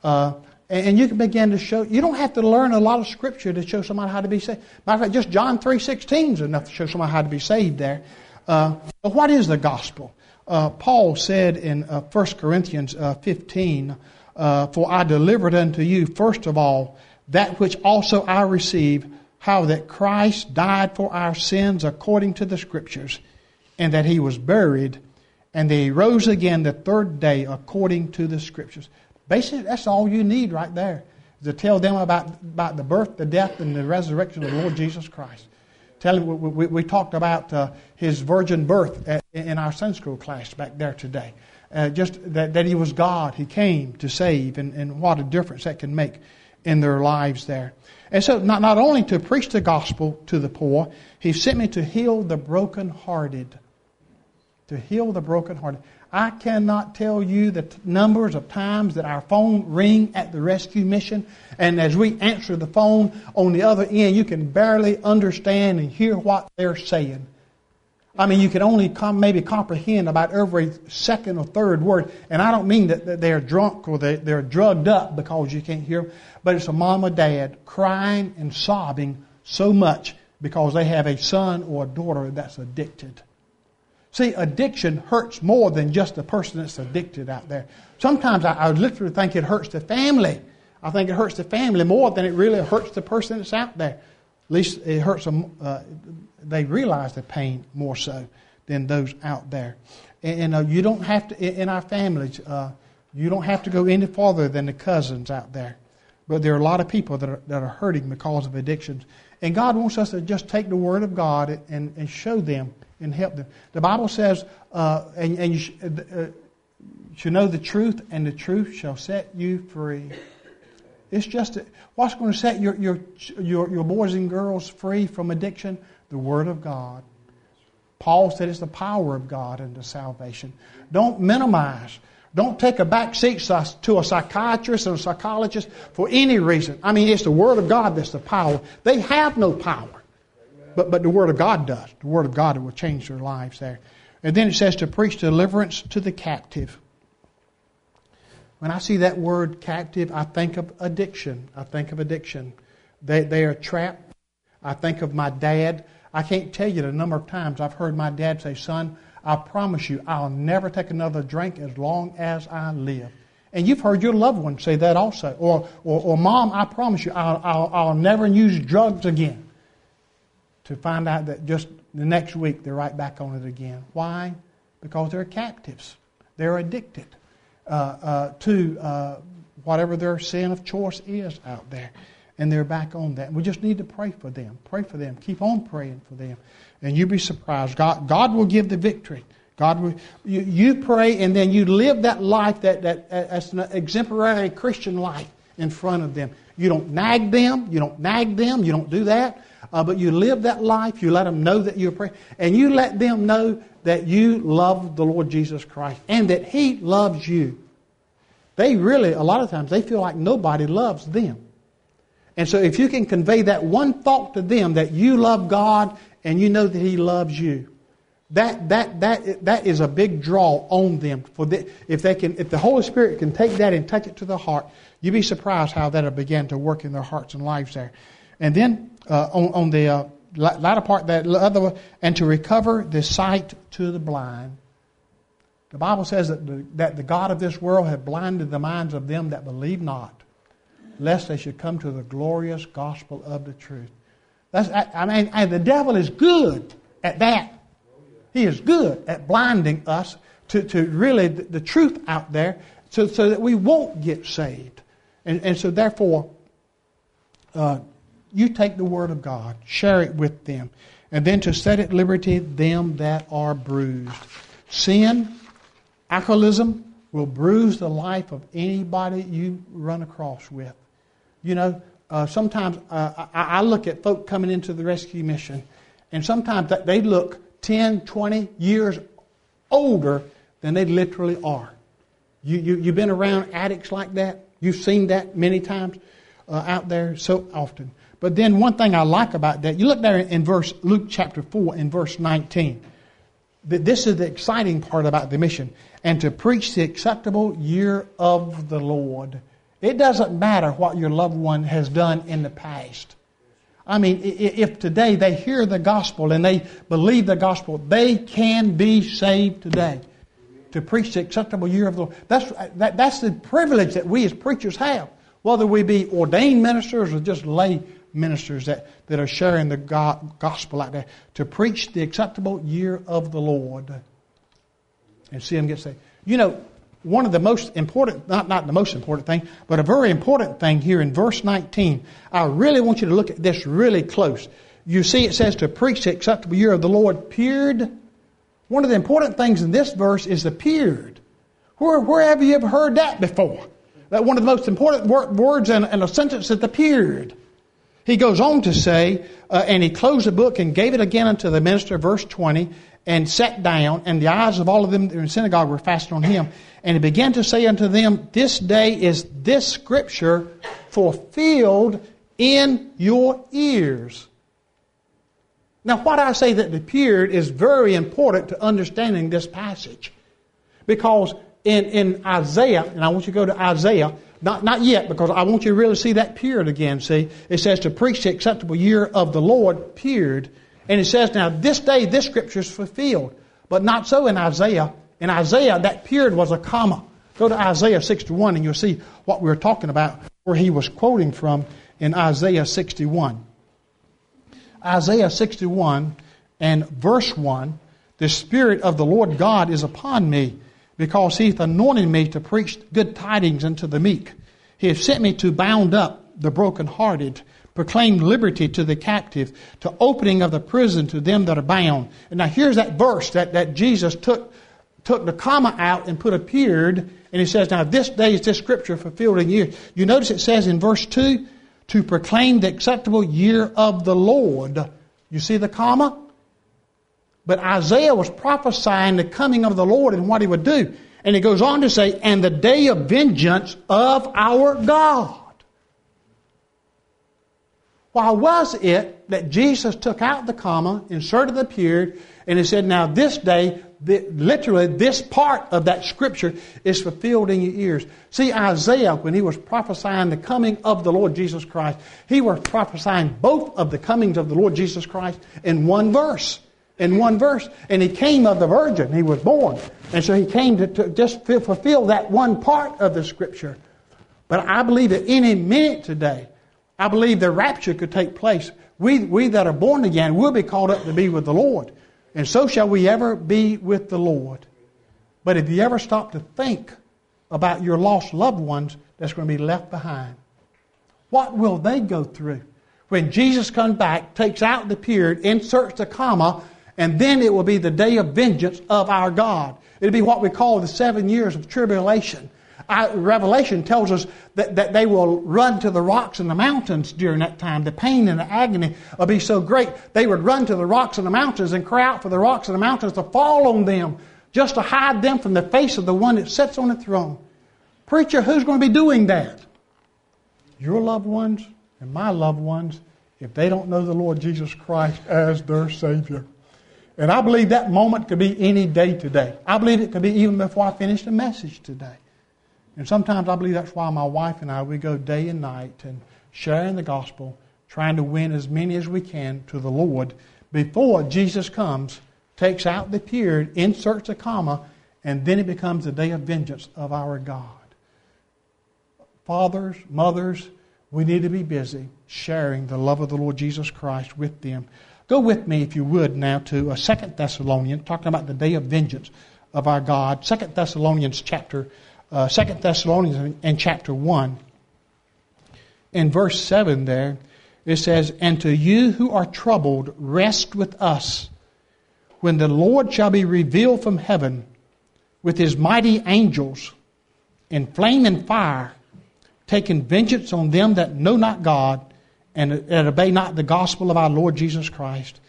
Uh, and you can begin to show, you don't have to learn a lot of scripture to show somebody how to be saved. Matter of fact, just John 3.16 is enough to show somebody how to be saved there. Uh, but what is the gospel? Uh, Paul said in uh, 1 Corinthians uh, 15, uh, For I delivered unto you, first of all, that which also I received, how that Christ died for our sins according to the Scriptures, and that he was buried, and that he rose again the third day according to the Scriptures. Basically, that's all you need right there to tell them about, about the birth, the death, and the resurrection of the Lord Jesus Christ. Tell them, we, we, we talked about uh, his virgin birth at, in our Sunday school class back there today. Uh, just that, that he was God, he came to save, and, and what a difference that can make in their lives there. And so, not, not only to preach the gospel to the poor, he sent me to heal the brokenhearted. To heal the brokenhearted. I cannot tell you the t- numbers of times that our phone ring at the rescue mission, and as we answer the phone on the other end, you can barely understand and hear what they're saying. I mean, you can only com- maybe comprehend about every second or third word, and I don't mean that, that they're drunk or they, they're drugged up because you can't hear them, but it's a mom or dad crying and sobbing so much because they have a son or a daughter that's addicted. See, addiction hurts more than just the person that's addicted out there. Sometimes I, I literally think it hurts the family. I think it hurts the family more than it really hurts the person that's out there. At least it hurts them. Uh, they realize the pain more so than those out there. And, and uh, you don't have to, in our families, uh, you don't have to go any farther than the cousins out there. But there are a lot of people that are, that are hurting because of addictions. And God wants us to just take the Word of God and, and show them and help them. The Bible says, uh, and, and you sh- uh, should know the truth, and the truth shall set you free. It's just what's going to set your, your, your, your boys and girls free from addiction? The Word of God. Paul said it's the power of God unto salvation. Don't minimize. Don't take a back seat to a psychiatrist and a psychologist for any reason. I mean, it's the Word of God that's the power. They have no power. But, but the Word of God does. The Word of God will change their lives there. And then it says to preach deliverance to the captive. When I see that word captive, I think of addiction. I think of addiction. They, they are trapped. I think of my dad. I can't tell you the number of times I've heard my dad say, Son, I promise you, I'll never take another drink as long as I live. And you've heard your loved one say that also. Or, or, or Mom, I promise you, I'll, I'll, I'll never use drugs again to find out that just the next week they're right back on it again. Why? Because they're captives. They're addicted uh, uh, to uh, whatever their sin of choice is out there. And they're back on that. We just need to pray for them. Pray for them. Keep on praying for them. And you'll be surprised. God, God will give the victory. God will, you, you pray and then you live that life that, that as an exemplary Christian life in front of them. You don't nag them. You don't nag them. You don't do that. Uh, but you live that life. You let them know that you're praying. And you let them know that you love the Lord Jesus Christ and that He loves you. They really, a lot of times, they feel like nobody loves them. And so if you can convey that one thought to them that you love God and you know that He loves you, that, that, that, that is a big draw on them. For the, if, they can, if the Holy Spirit can take that and touch it to the heart, you'd be surprised how that'll begin to work in their hearts and lives there. And then uh, on, on the uh, latter part, that other, and to recover the sight to the blind. The Bible says that the, that the God of this world had blinded the minds of them that believe not, lest they should come to the glorious gospel of the truth. That's, I mean, and the devil is good at that. He is good at blinding us to, to really the, the truth out there so, so that we won't get saved. And, and so, therefore, uh, you take the Word of God, share it with them, and then to set at liberty them that are bruised. Sin, alcoholism, will bruise the life of anybody you run across with. You know, uh, sometimes uh, I, I, look at folk coming into the rescue mission, and sometimes they look 10, 20 years older than they literally are. You, you, you've been around addicts like that. You've seen that many times uh, out there so often. But then one thing I like about that, you look there in verse Luke chapter 4 in verse 19. This is the exciting part about the mission. And to preach the acceptable year of the Lord. It doesn't matter what your loved one has done in the past. I mean, if today they hear the gospel and they believe the gospel, they can be saved today. To preach the acceptable year of the Lord. That's, that, that's the privilege that we as preachers have. Whether we be ordained ministers or just lay ministers that, that are sharing the gospel out there to preach the acceptable year of the Lord and see them get saved. You know, one of the most important, not, not the most important thing, but a very important thing here in verse 19. I really want you to look at this really close. You see, it says to preach the acceptable year of the Lord, period. One of the important things in this verse is the. Where, where have you ever heard that before? That one of the most important words in, in a sentence is the. He goes on to say, uh, and he closed the book and gave it again unto the minister, verse 20, and sat down, and the eyes of all of them in the synagogue were fastened on him. And he began to say unto them, This day is this scripture fulfilled in your ears. Now, what I say that the period is very important to understanding this passage. Because in, in Isaiah, and I want you to go to Isaiah, not, not yet, because I want you to really see that period again. See, it says to preach the acceptable year of the Lord, period. And it says, now this day this scripture is fulfilled. But not so in Isaiah. In Isaiah, that period was a comma. Go to Isaiah 61 and you'll see what we are talking about, where he was quoting from in Isaiah 61. Isaiah 61 and verse 1 The Spirit of the Lord God is upon me because he hath anointed me to preach good tidings unto the meek. He hath sent me to bound up the brokenhearted, proclaim liberty to the captive, to opening of the prison to them that are bound. And now here's that verse that, that Jesus took, took the comma out and put a period, and he says, Now this day is this scripture fulfilled in you. You notice it says in verse 2, to proclaim the acceptable year of the Lord. You see the comma? But Isaiah was prophesying the coming of the Lord and what he would do. And he goes on to say, and the day of vengeance of our God. Why was it that Jesus took out the comma, inserted the period, and he said, now this day, literally this part of that scripture is fulfilled in your ears. See, Isaiah, when he was prophesying the coming of the Lord Jesus Christ, he was prophesying both of the comings of the Lord Jesus Christ in one verse in one verse. And he came of the virgin. He was born. And so he came to, to just fulfill that one part of the scripture. But I believe that any minute today, I believe the rapture could take place. We, we that are born again will be called up to be with the Lord. And so shall we ever be with the Lord. But if you ever stop to think about your lost loved ones that's going to be left behind. What will they go through? When Jesus comes back, takes out the period, inserts the comma, and then it will be the day of vengeance of our God. It'll be what we call the seven years of tribulation. I, Revelation tells us that, that they will run to the rocks and the mountains during that time. The pain and the agony will be so great, they would run to the rocks and the mountains and cry out for the rocks and the mountains to fall on them, just to hide them from the face of the one that sits on the throne. Preacher, who's going to be doing that? Your loved ones and my loved ones, if they don't know the Lord Jesus Christ as their Savior. And I believe that moment could be any day today. I believe it could be even before I finish the message today. And sometimes I believe that's why my wife and I, we go day and night and sharing the gospel, trying to win as many as we can to the Lord before Jesus comes, takes out the period, inserts a comma, and then it becomes the day of vengeance of our God. Fathers, mothers, we need to be busy sharing the love of the Lord Jesus Christ with them. Go with me, if you would, now to a Second Thessalonians, talking about the day of vengeance of our God. Second Thessalonians chapter uh, 2 Thessalonians and chapter 1. In verse 7 there, it says, And to you who are troubled, rest with us when the Lord shall be revealed from heaven with his mighty angels in flame and fire, taking vengeance on them that know not God and that obey not the gospel of our Lord Jesus Christ,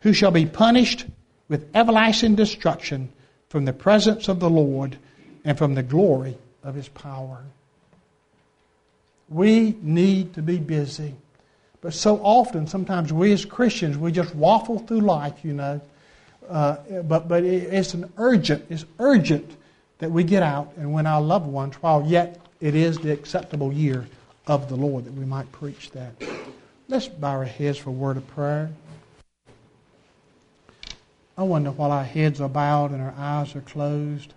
who shall be punished with everlasting destruction from the presence of the Lord and from the glory of his power. We need to be busy. But so often, sometimes we as Christians, we just waffle through life, you know. Uh, but but it's an urgent, it's urgent that we get out and win our loved ones while yet it is the acceptable year of the Lord that we might preach that. Let's bow our heads for a word of prayer. I wonder while our heads are bowed and our eyes are closed,